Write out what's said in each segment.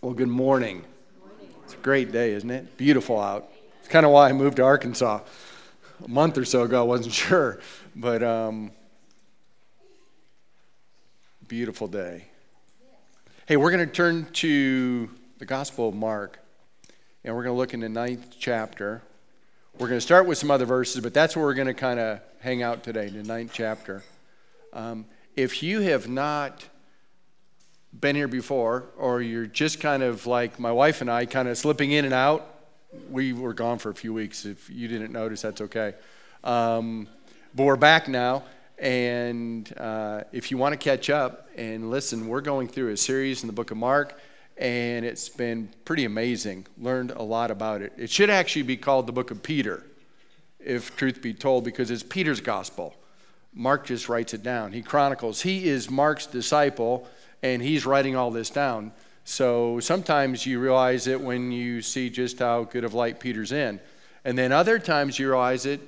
Well, good morning. It's a great day, isn't it? Beautiful out. It's kind of why I moved to Arkansas a month or so ago. I wasn't sure, but um, beautiful day. Hey, we're going to turn to the Gospel of Mark, and we're going to look in the ninth chapter. We're going to start with some other verses, but that's where we're going to kind of hang out today, the ninth chapter. Um, if you have not been here before, or you're just kind of like my wife and I, kind of slipping in and out. We were gone for a few weeks. If you didn't notice, that's okay. Um, but we're back now. And uh, if you want to catch up and listen, we're going through a series in the book of Mark, and it's been pretty amazing. Learned a lot about it. It should actually be called the book of Peter, if truth be told, because it's Peter's gospel. Mark just writes it down. He chronicles. He is Mark's disciple and he's writing all this down. So sometimes you realize it when you see just how good of light Peter's in. And then other times you realize it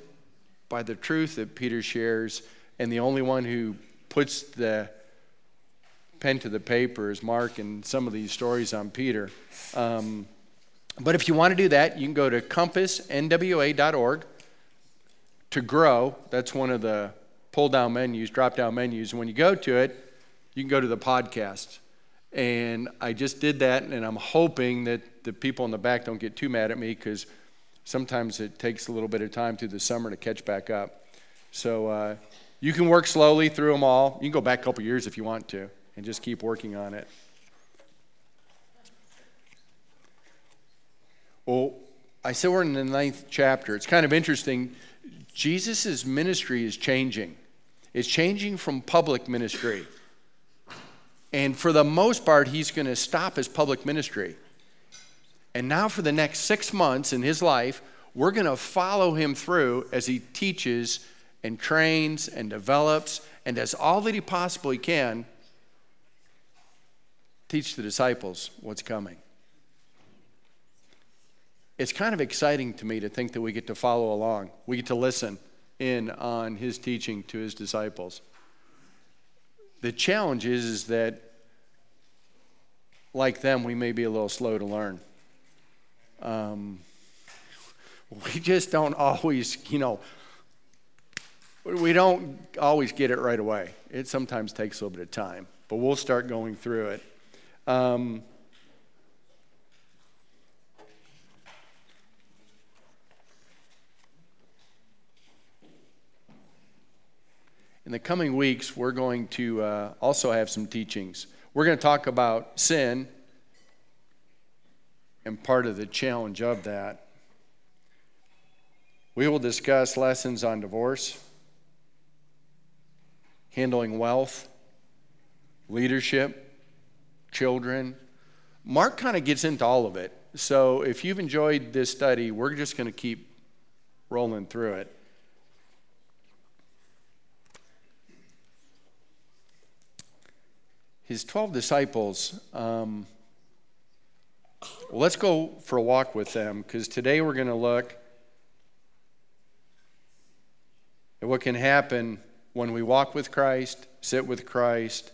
by the truth that Peter shares, and the only one who puts the pen to the paper is Mark and some of these stories on Peter. Um, but if you want to do that, you can go to compassnwa.org to grow. That's one of the pull down menus, drop down menus. And when you go to it, you can go to the podcast. And I just did that, and I'm hoping that the people in the back don't get too mad at me because sometimes it takes a little bit of time through the summer to catch back up. So uh, you can work slowly through them all. You can go back a couple years if you want to and just keep working on it. Well, I said we're in the ninth chapter. It's kind of interesting. Jesus' ministry is changing, it's changing from public ministry. And for the most part, he's going to stop his public ministry. And now, for the next six months in his life, we're going to follow him through as he teaches and trains and develops and does all that he possibly can teach the disciples what's coming. It's kind of exciting to me to think that we get to follow along. We get to listen in on his teaching to his disciples. The challenge is, is that, like them, we may be a little slow to learn. Um, we just don't always, you know, we don't always get it right away. It sometimes takes a little bit of time, but we'll start going through it. Um, In the coming weeks, we're going to uh, also have some teachings. We're going to talk about sin and part of the challenge of that. We will discuss lessons on divorce, handling wealth, leadership, children. Mark kind of gets into all of it. So if you've enjoyed this study, we're just going to keep rolling through it. His 12 disciples, um, let's go for a walk with them because today we're going to look at what can happen when we walk with Christ, sit with Christ,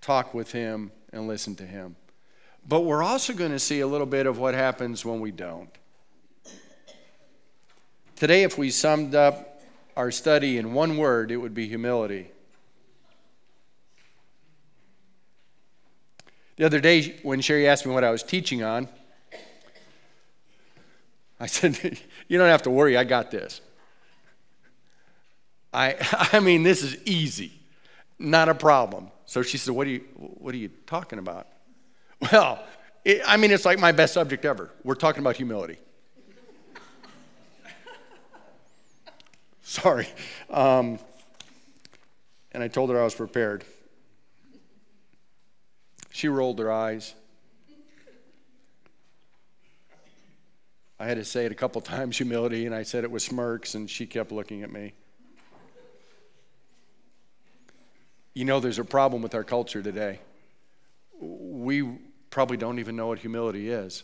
talk with Him, and listen to Him. But we're also going to see a little bit of what happens when we don't. Today, if we summed up our study in one word, it would be humility. The other day, when Sherry asked me what I was teaching on, I said, You don't have to worry, I got this. I, I mean, this is easy, not a problem. So she said, What are you, what are you talking about? Well, it, I mean, it's like my best subject ever. We're talking about humility. Sorry. Um, and I told her I was prepared. She rolled her eyes. I had to say it a couple times, humility, and I said it with smirks, and she kept looking at me. You know, there's a problem with our culture today. We probably don't even know what humility is.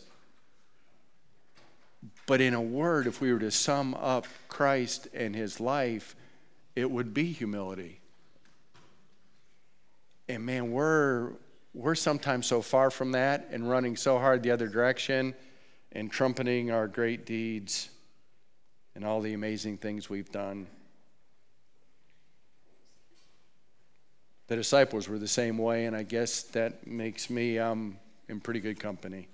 But in a word, if we were to sum up Christ and his life, it would be humility. And man, we're we're sometimes so far from that and running so hard the other direction and trumpeting our great deeds and all the amazing things we've done. The disciples were the same way, and I guess that makes me um, in pretty good company.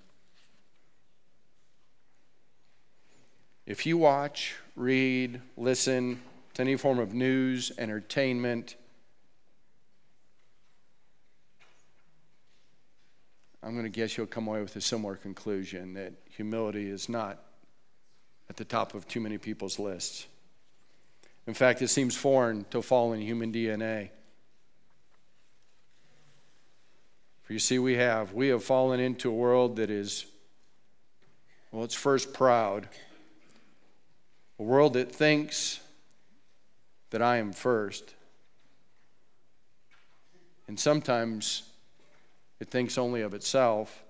If you watch, read, listen to any form of news, entertainment, I'm going to guess you'll come away with a similar conclusion that humility is not at the top of too many people's lists. In fact, it seems foreign to fallen human DNA. For you see, we have. We have fallen into a world that is, well, it's first proud, a world that thinks that I am first. And sometimes it thinks only of itself.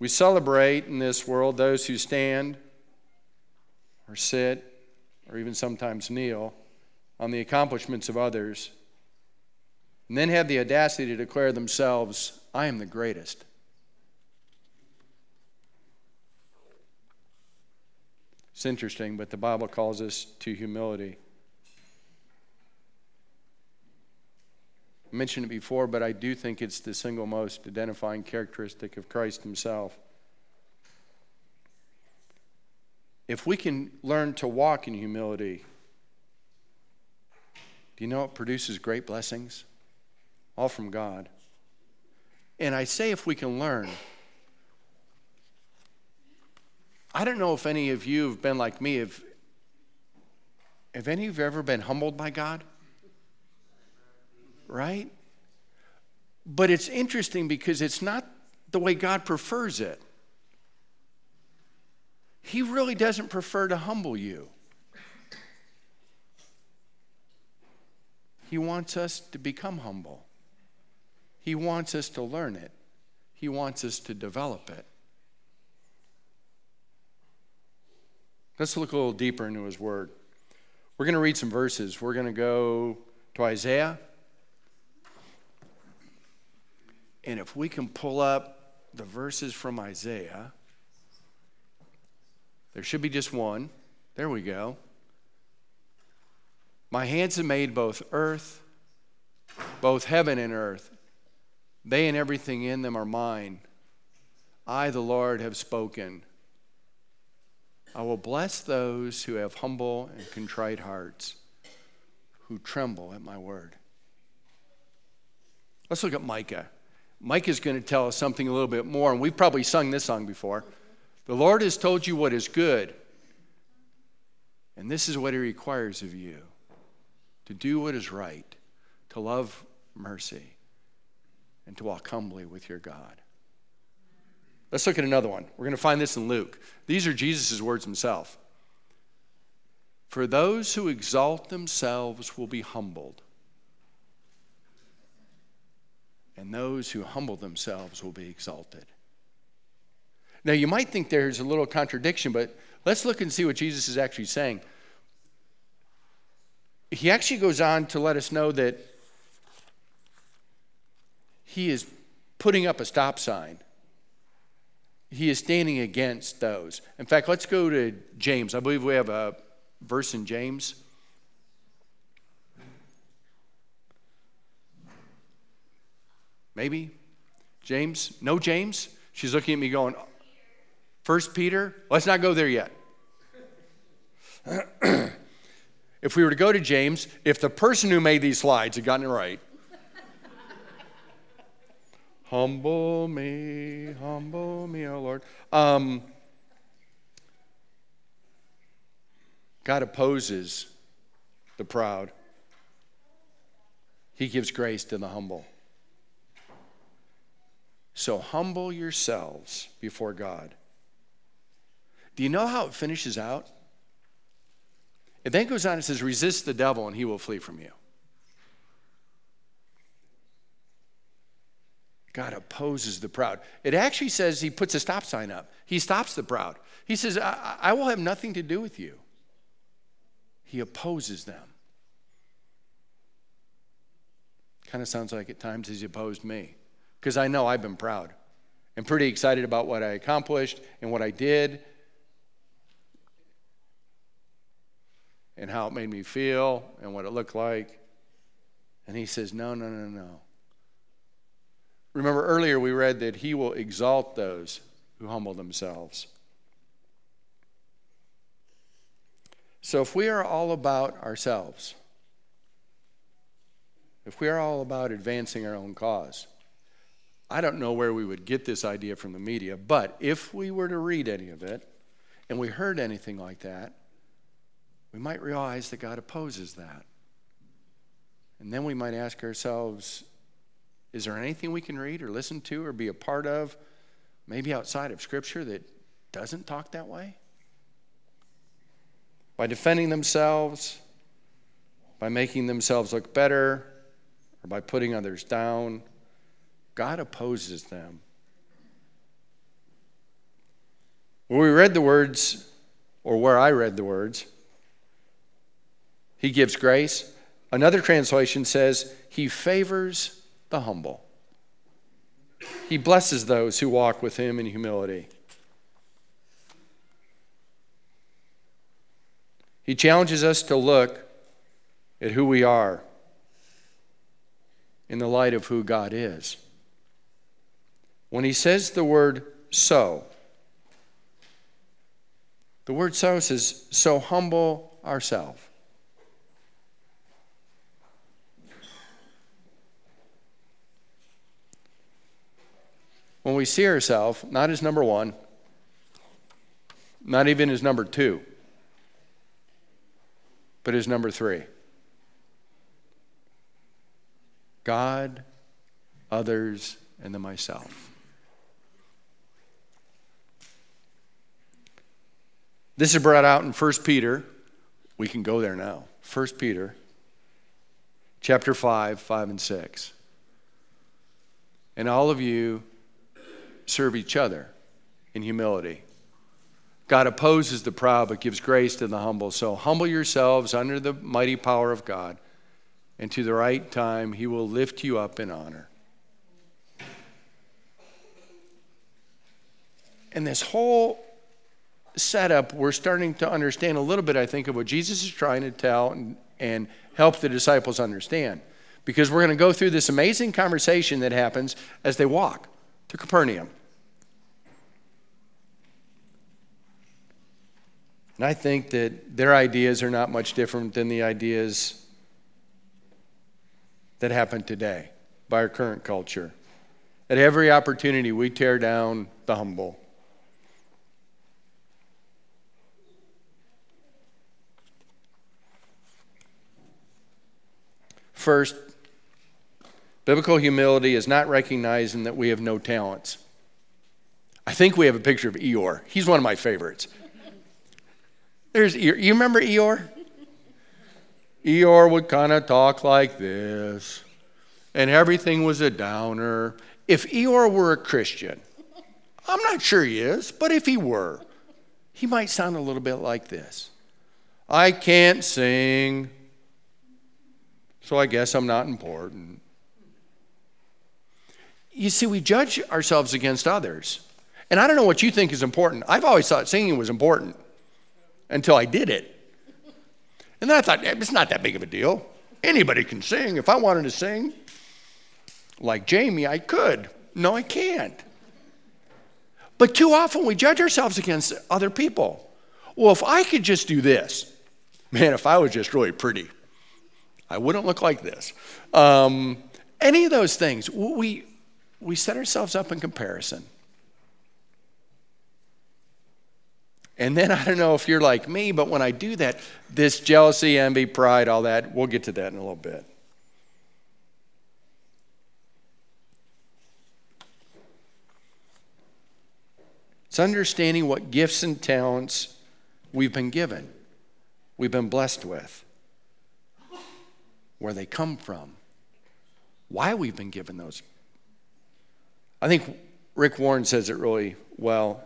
We celebrate in this world those who stand or sit or even sometimes kneel on the accomplishments of others and then have the audacity to declare themselves, I am the greatest. It's interesting, but the Bible calls us to humility. Mentioned it before, but I do think it's the single most identifying characteristic of Christ himself. If we can learn to walk in humility, do you know it produces great blessings? All from God. And I say if we can learn. I don't know if any of you have been like me. Have, have any of you ever been humbled by God? Right? But it's interesting because it's not the way God prefers it. He really doesn't prefer to humble you. He wants us to become humble. He wants us to learn it. He wants us to develop it. Let's look a little deeper into His Word. We're going to read some verses. We're going to go to Isaiah And if we can pull up the verses from Isaiah, there should be just one. There we go. My hands have made both earth, both heaven and earth. They and everything in them are mine. I, the Lord, have spoken. I will bless those who have humble and contrite hearts, who tremble at my word. Let's look at Micah. Micah is going to tell us something a little bit more, and we've probably sung this song before. The Lord has told you what is good, and this is what He requires of you to do what is right, to love mercy, and to walk humbly with your God. Let's look at another one. We're going to find this in Luke. These are Jesus' words himself. For those who exalt themselves will be humbled and those who humble themselves will be exalted. Now, you might think there's a little contradiction, but let's look and see what Jesus is actually saying. He actually goes on to let us know that he is putting up a stop sign. He is standing against those. In fact, let's go to James. I believe we have a verse in James. Maybe? James? No, James? She's looking at me going, First Peter? Let's not go there yet. if we were to go to James, if the person who made these slides had gotten it right, humble me, humble me, oh Lord. Um, God opposes the proud, He gives grace to the humble. So humble yourselves before God. Do you know how it finishes out? It then goes on and says, resist the devil and he will flee from you. God opposes the proud. It actually says he puts a stop sign up. He stops the proud. He says, I, I will have nothing to do with you. He opposes them. Kind of sounds like at times he's opposed me. Because I know I've been proud and pretty excited about what I accomplished and what I did and how it made me feel and what it looked like. And he says, No, no, no, no. Remember earlier we read that he will exalt those who humble themselves. So if we are all about ourselves, if we are all about advancing our own cause, I don't know where we would get this idea from the media, but if we were to read any of it and we heard anything like that, we might realize that God opposes that. And then we might ask ourselves is there anything we can read or listen to or be a part of, maybe outside of Scripture, that doesn't talk that way? By defending themselves, by making themselves look better, or by putting others down, God opposes them. When we read the words, or where I read the words, He gives grace. Another translation says, He favors the humble. He blesses those who walk with Him in humility. He challenges us to look at who we are in the light of who God is. When he says the word so, the word so says, so humble ourselves. When we see ourselves, not as number one, not even as number two, but as number three God, others, and then myself. This is brought out in 1 Peter. We can go there now. 1 Peter chapter 5, 5 and 6. And all of you serve each other in humility. God opposes the proud but gives grace to the humble. So humble yourselves under the mighty power of God, and to the right time he will lift you up in honor. And this whole setup, we're starting to understand a little bit, I think, of what Jesus is trying to tell and, and help the disciples understand. Because we're going to go through this amazing conversation that happens as they walk to Capernaum. And I think that their ideas are not much different than the ideas that happen today by our current culture. At every opportunity, we tear down the humble. First, biblical humility is not recognizing that we have no talents. I think we have a picture of Eeyore. He's one of my favorites. There's Eeyore. You remember Eeyore? Eeyore would kind of talk like this, and everything was a downer. If Eeyore were a Christian, I'm not sure he is, but if he were, he might sound a little bit like this I can't sing so I guess I'm not important. You see, we judge ourselves against others. And I don't know what you think is important. I've always thought singing was important until I did it. And then I thought, eh, it's not that big of a deal. Anybody can sing. If I wanted to sing like Jamie, I could. No, I can't. But too often we judge ourselves against other people. Well, if I could just do this, man, if I was just really pretty, I wouldn't look like this. Um, any of those things, we, we set ourselves up in comparison. And then I don't know if you're like me, but when I do that, this jealousy, envy, pride, all that, we'll get to that in a little bit. It's understanding what gifts and talents we've been given, we've been blessed with where they come from, why we've been given those. I think Rick Warren says it really well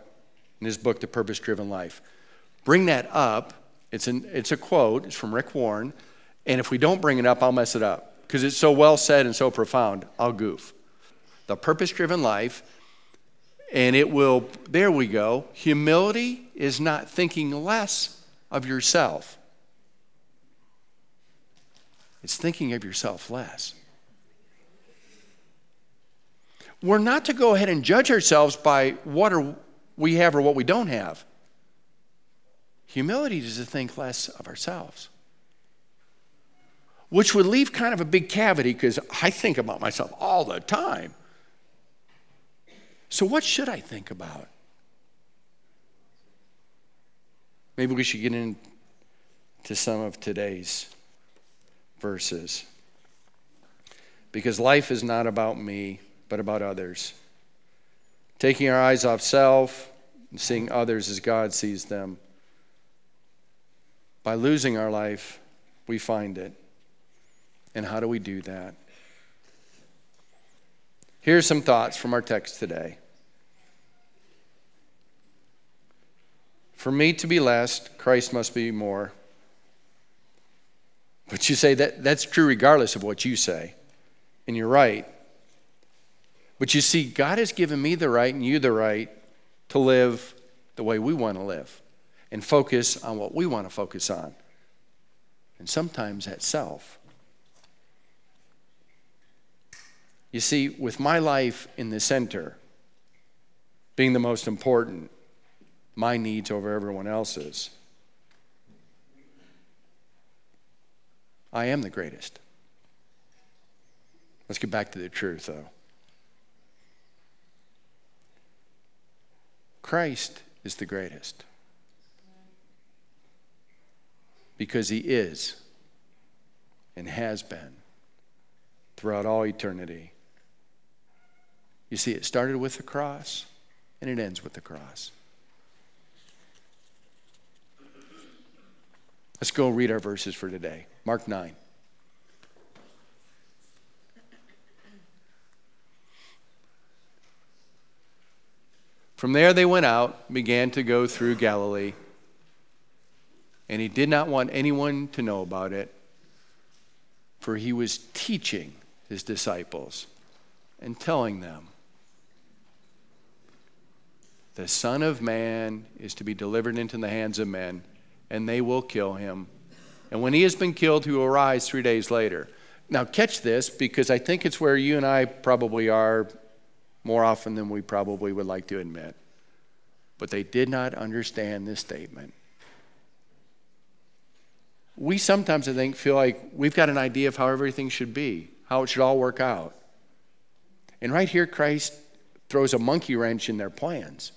in his book, The Purpose Driven Life. Bring that up. It's, an, it's a quote, it's from Rick Warren. And if we don't bring it up, I'll mess it up because it's so well said and so profound, I'll goof. the purpose driven life, and it will, there we go. Humility is not thinking less of yourself, it's thinking of yourself less. We're not to go ahead and judge ourselves by what we have or what we don't have. Humility is to think less of ourselves, which would leave kind of a big cavity because I think about myself all the time. So, what should I think about? Maybe we should get into some of today's verses. Because life is not about me, but about others. Taking our eyes off self and seeing others as God sees them. By losing our life, we find it. And how do we do that? Here's some thoughts from our text today. For me to be less, Christ must be more. But you say that that's true regardless of what you say. And you're right. But you see, God has given me the right and you the right to live the way we want to live and focus on what we want to focus on. And sometimes that's self. You see, with my life in the center being the most important, my needs over everyone else's, I am the greatest. Let's get back to the truth, though. Christ is the greatest because he is and has been throughout all eternity. You see, it started with the cross and it ends with the cross. Let's go read our verses for today. Mark 9. From there they went out, began to go through Galilee. And he did not want anyone to know about it, for he was teaching his disciples and telling them, The Son of Man is to be delivered into the hands of men, and they will kill him. And when he has been killed, he will rise three days later. Now, catch this because I think it's where you and I probably are more often than we probably would like to admit. But they did not understand this statement. We sometimes, I think, feel like we've got an idea of how everything should be, how it should all work out. And right here, Christ throws a monkey wrench in their plans.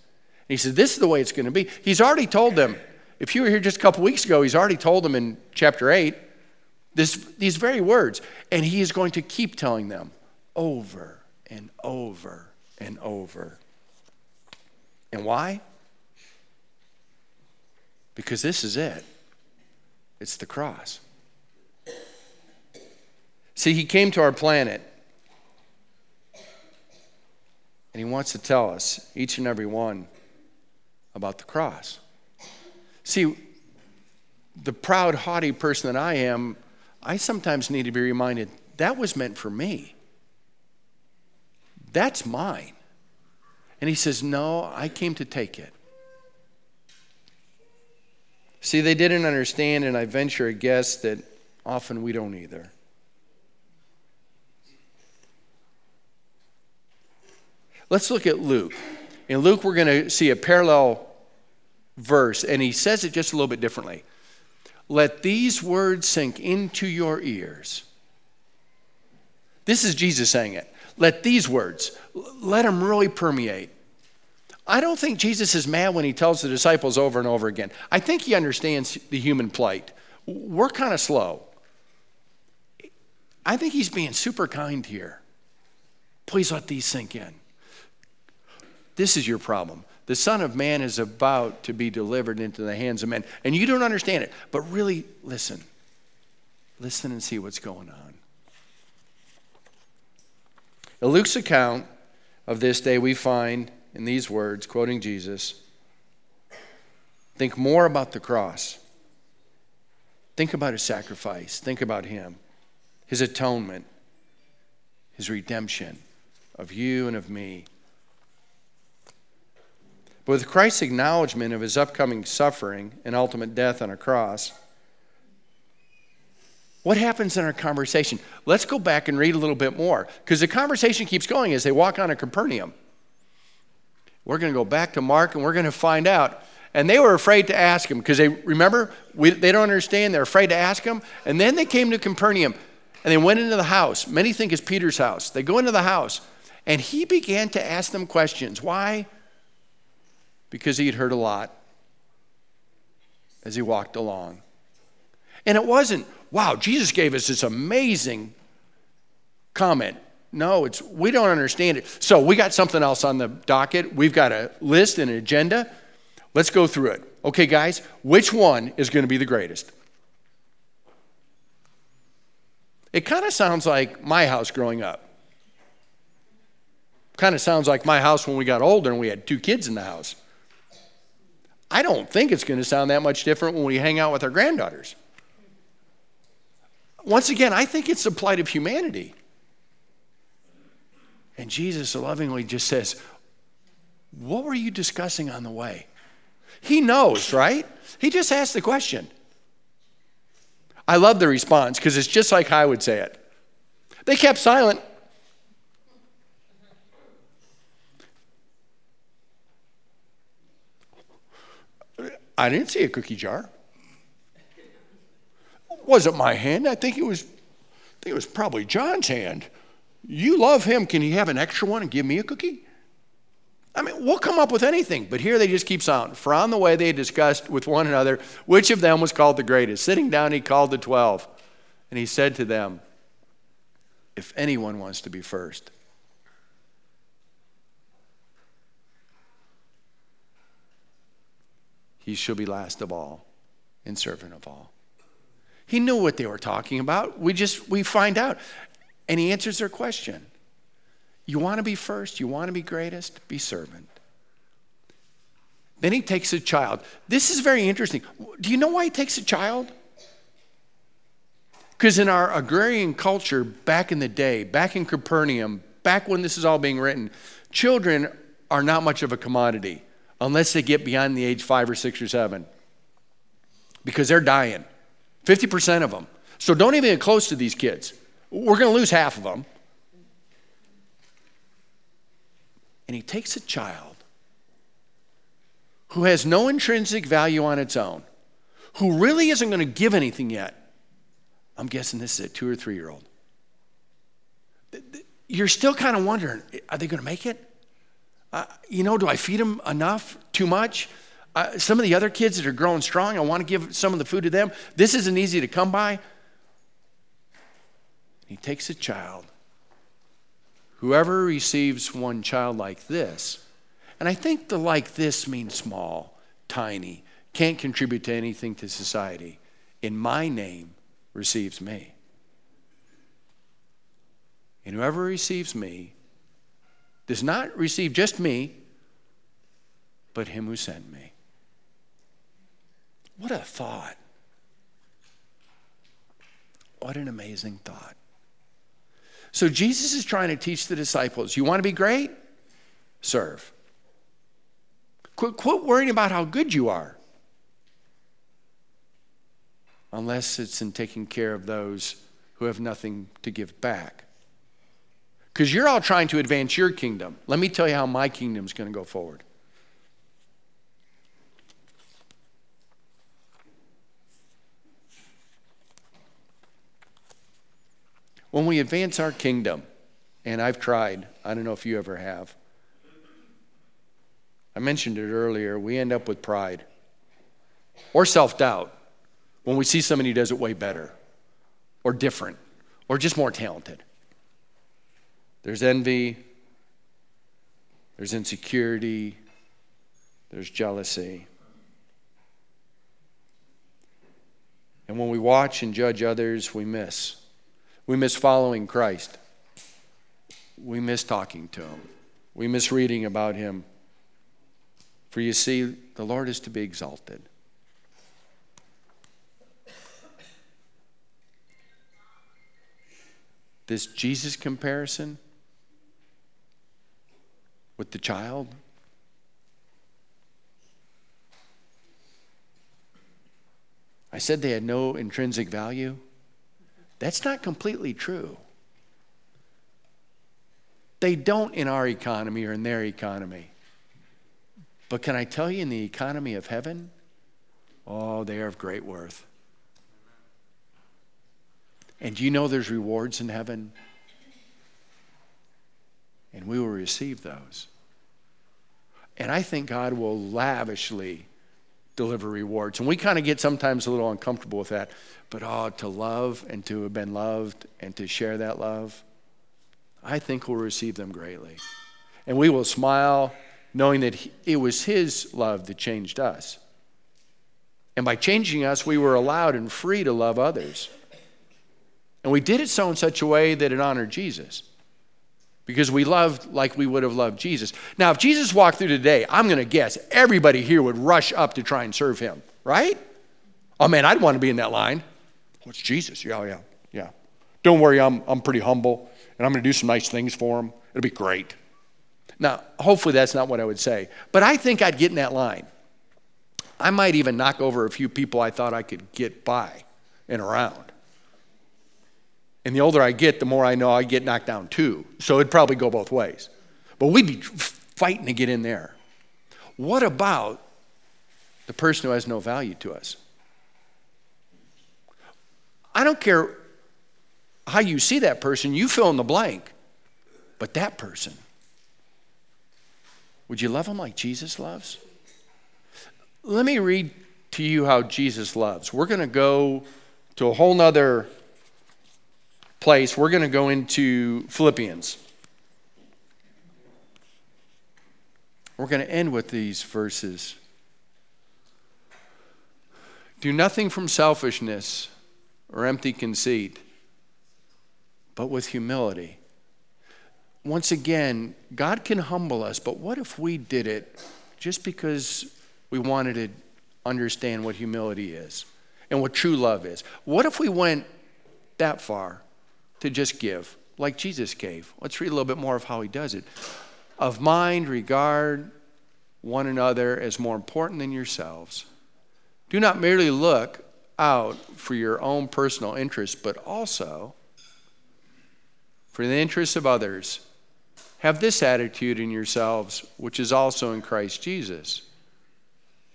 And he says, This is the way it's going to be. He's already told them, if you were here just a couple weeks ago, he's already told them in chapter 8 this, these very words. And he is going to keep telling them over and over and over. And why? Because this is it it's the cross. See, he came to our planet and he wants to tell us, each and every one, about the cross. See, the proud, haughty person that I am, I sometimes need to be reminded that was meant for me. That's mine. And he says, No, I came to take it. See, they didn't understand, and I venture a guess that often we don't either. Let's look at Luke. In Luke, we're going to see a parallel verse, and he says it just a little bit differently. Let these words sink into your ears. This is Jesus saying it. Let these words, let them really permeate. I don't think Jesus is mad when he tells the disciples over and over again. I think he understands the human plight. We're kind of slow. I think he's being super kind here. Please let these sink in. This is your problem. The Son of Man is about to be delivered into the hands of men, and you don't understand it, but really listen. Listen and see what's going on. In Luke's account of this day, we find in these words, quoting Jesus think more about the cross. Think about his sacrifice. Think about him, his atonement, his redemption of you and of me. With Christ's acknowledgement of his upcoming suffering and ultimate death on a cross, what happens in our conversation? Let's go back and read a little bit more because the conversation keeps going as they walk on to Capernaum. We're going to go back to Mark and we're going to find out. And they were afraid to ask him because they remember we, they don't understand. They're afraid to ask him. And then they came to Capernaum and they went into the house. Many think it's Peter's house. They go into the house and he began to ask them questions. Why? Because he had heard a lot as he walked along. And it wasn't, wow, Jesus gave us this amazing comment. No, it's we don't understand it. So we got something else on the docket. We've got a list and an agenda. Let's go through it. Okay, guys, which one is going to be the greatest? It kind of sounds like my house growing up. Kind of sounds like my house when we got older and we had two kids in the house. I don't think it's going to sound that much different when we hang out with our granddaughters. Once again, I think it's the plight of humanity. And Jesus lovingly just says, What were you discussing on the way? He knows, right? He just asked the question. I love the response because it's just like I would say it. They kept silent. I didn't see a cookie jar. wasn't my hand? I think it was I think it was probably John's hand. You love him. Can he have an extra one and give me a cookie? I mean, we'll come up with anything, but here they just keep silent. For on the way they discussed with one another which of them was called the greatest. Sitting down, he called the twelve, and he said to them, If anyone wants to be first, he shall be last of all and servant of all. He knew what they were talking about. We just, we find out. And he answers their question. You want to be first? You want to be greatest? Be servant. Then he takes a child. This is very interesting. Do you know why he takes a child? Because in our agrarian culture back in the day, back in Capernaum, back when this is all being written, children are not much of a commodity unless they get beyond the age five or six or seven because they're dying. 50% of them. So don't even get close to these kids. We're going to lose half of them. And he takes a child who has no intrinsic value on its own, who really isn't going to give anything yet. I'm guessing this is a two or three year old. You're still kind of wondering are they going to make it? Uh, you know, do I feed them enough? Too much? Uh, some of the other kids that are growing strong, I want to give some of the food to them. This isn't easy to come by. He takes a child. Whoever receives one child like this, and I think the like this means small, tiny, can't contribute to anything to society, in my name receives me. And whoever receives me does not receive just me, but him who sent me. What a thought. What an amazing thought. So Jesus is trying to teach the disciples you want to be great? Serve. Quit, quit worrying about how good you are. Unless it's in taking care of those who have nothing to give back. Because you're all trying to advance your kingdom. Let me tell you how my kingdom is going to go forward. When we advance our kingdom, and I've tried, I don't know if you ever have. I mentioned it earlier, we end up with pride or self doubt when we see somebody who does it way better or different or just more talented. There's envy, there's insecurity, there's jealousy. And when we watch and judge others, we miss. We miss following Christ. We miss talking to Him. We miss reading about Him. For you see, the Lord is to be exalted. This Jesus comparison with the child? I said they had no intrinsic value. That's not completely true. They don't in our economy or in their economy. But can I tell you, in the economy of heaven, oh, they are of great worth. And do you know there's rewards in heaven? And we will receive those. And I think God will lavishly deliver rewards. And we kind of get sometimes a little uncomfortable with that. But oh, to love and to have been loved and to share that love, I think we'll receive them greatly. And we will smile knowing that it was His love that changed us. And by changing us, we were allowed and free to love others. And we did it so in such a way that it honored Jesus because we loved like we would have loved Jesus. Now, if Jesus walked through today, I'm going to guess everybody here would rush up to try and serve him, right? Oh man, I'd want to be in that line. What's Jesus? Yeah, yeah, yeah. Don't worry, I'm, I'm pretty humble and I'm going to do some nice things for him. It'll be great. Now, hopefully that's not what I would say, but I think I'd get in that line. I might even knock over a few people I thought I could get by and around. And the older I get, the more I know I get knocked down too. So it'd probably go both ways. But we'd be fighting to get in there. What about the person who has no value to us? I don't care how you see that person, you fill in the blank. But that person, would you love them like Jesus loves? Let me read to you how Jesus loves. We're going to go to a whole nother place, we're going to go into Philippians. We're going to end with these verses. Do nothing from selfishness or empty conceit, but with humility. Once again, God can humble us, but what if we did it just because we wanted to understand what humility is and what true love is? What if we went that far? To just give, like Jesus gave. Let's read a little bit more of how he does it. Of mind, regard one another as more important than yourselves. Do not merely look out for your own personal interests, but also for the interests of others. Have this attitude in yourselves, which is also in Christ Jesus,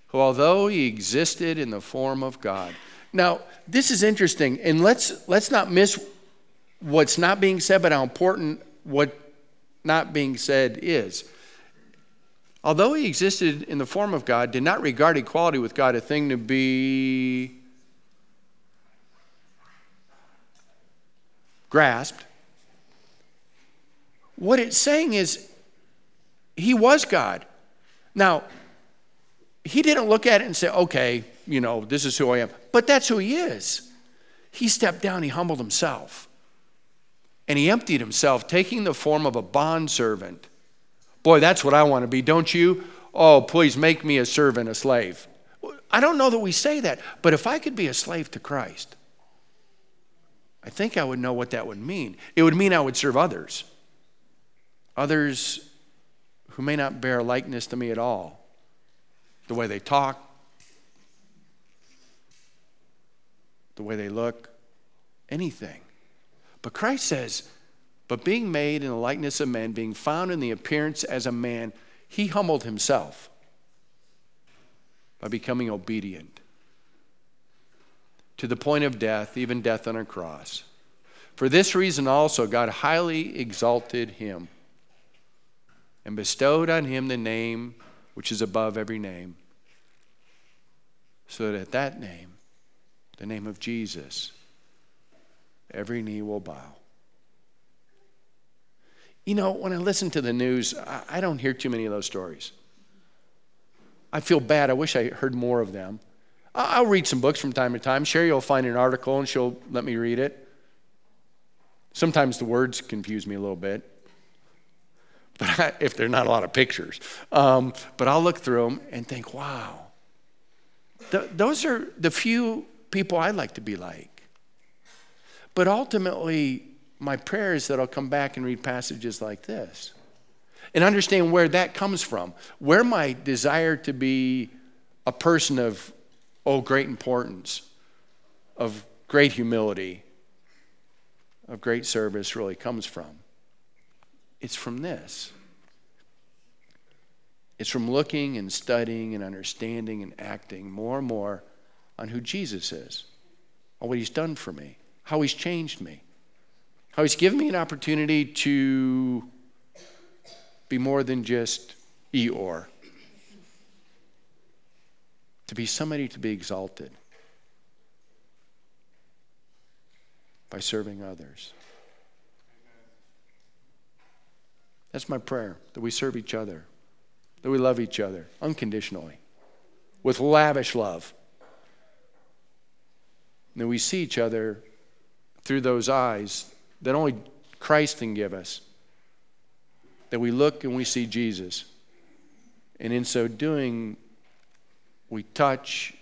who, although he existed in the form of God. Now, this is interesting, and let's, let's not miss what's not being said, but how important what not being said is. Although he existed in the form of God, did not regard equality with God a thing to be grasped. What it's saying is he was God. Now, he didn't look at it and say, okay, you know, this is who I am. But that's who he is. He stepped down, he humbled himself. And he emptied himself, taking the form of a bondservant. Boy, that's what I want to be, don't you? Oh, please make me a servant, a slave. I don't know that we say that, but if I could be a slave to Christ, I think I would know what that would mean. It would mean I would serve others, others who may not bear likeness to me at all. The way they talk, the way they look, anything. But Christ says, But being made in the likeness of men, being found in the appearance as a man, he humbled himself by becoming obedient to the point of death, even death on a cross. For this reason also, God highly exalted him and bestowed on him the name which is above every name, so that at that name, the name of Jesus, every knee will bow. You know, when I listen to the news, I don't hear too many of those stories. I feel bad. I wish I heard more of them. I'll read some books from time to time. Sherry will find an article and she'll let me read it. Sometimes the words confuse me a little bit, but I, if they're not a lot of pictures. Um, but I'll look through them and think, wow, the, those are the few people I'd like to be like. But ultimately, my prayer is that I'll come back and read passages like this. and understand where that comes from. Where my desire to be a person of, oh, great importance, of great humility, of great service really comes from. It's from this. It's from looking and studying and understanding and acting more and more on who Jesus is, on what he's done for me, how he's changed me, how he's given me an opportunity to be more than just Eeyore, to be somebody to be exalted by serving others. That's my prayer that we serve each other, that we love each other unconditionally, with lavish love. And that we see each other through those eyes that only Christ can give us. That we look and we see Jesus. And in so doing, we touch,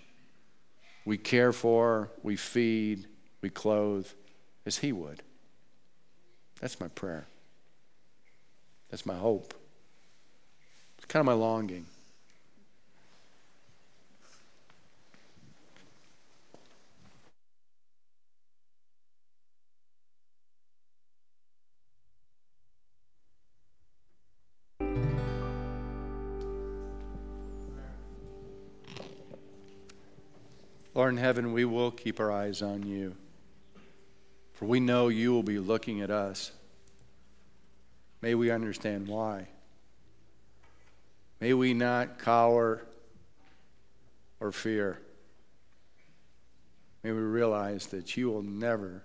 we care for, we feed, we clothe as He would. That's my prayer. That's my hope. It's kind of my longing. Lord in heaven, we will keep our eyes on you. For we know you will be looking at us. May we understand why. May we not cower or fear. May we realize that you will never,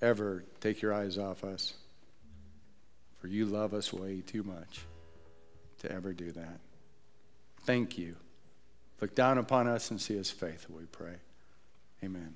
ever take your eyes off us. For you love us way too much to ever do that. Thank you. Look down upon us and see us faithful, we pray. Amen.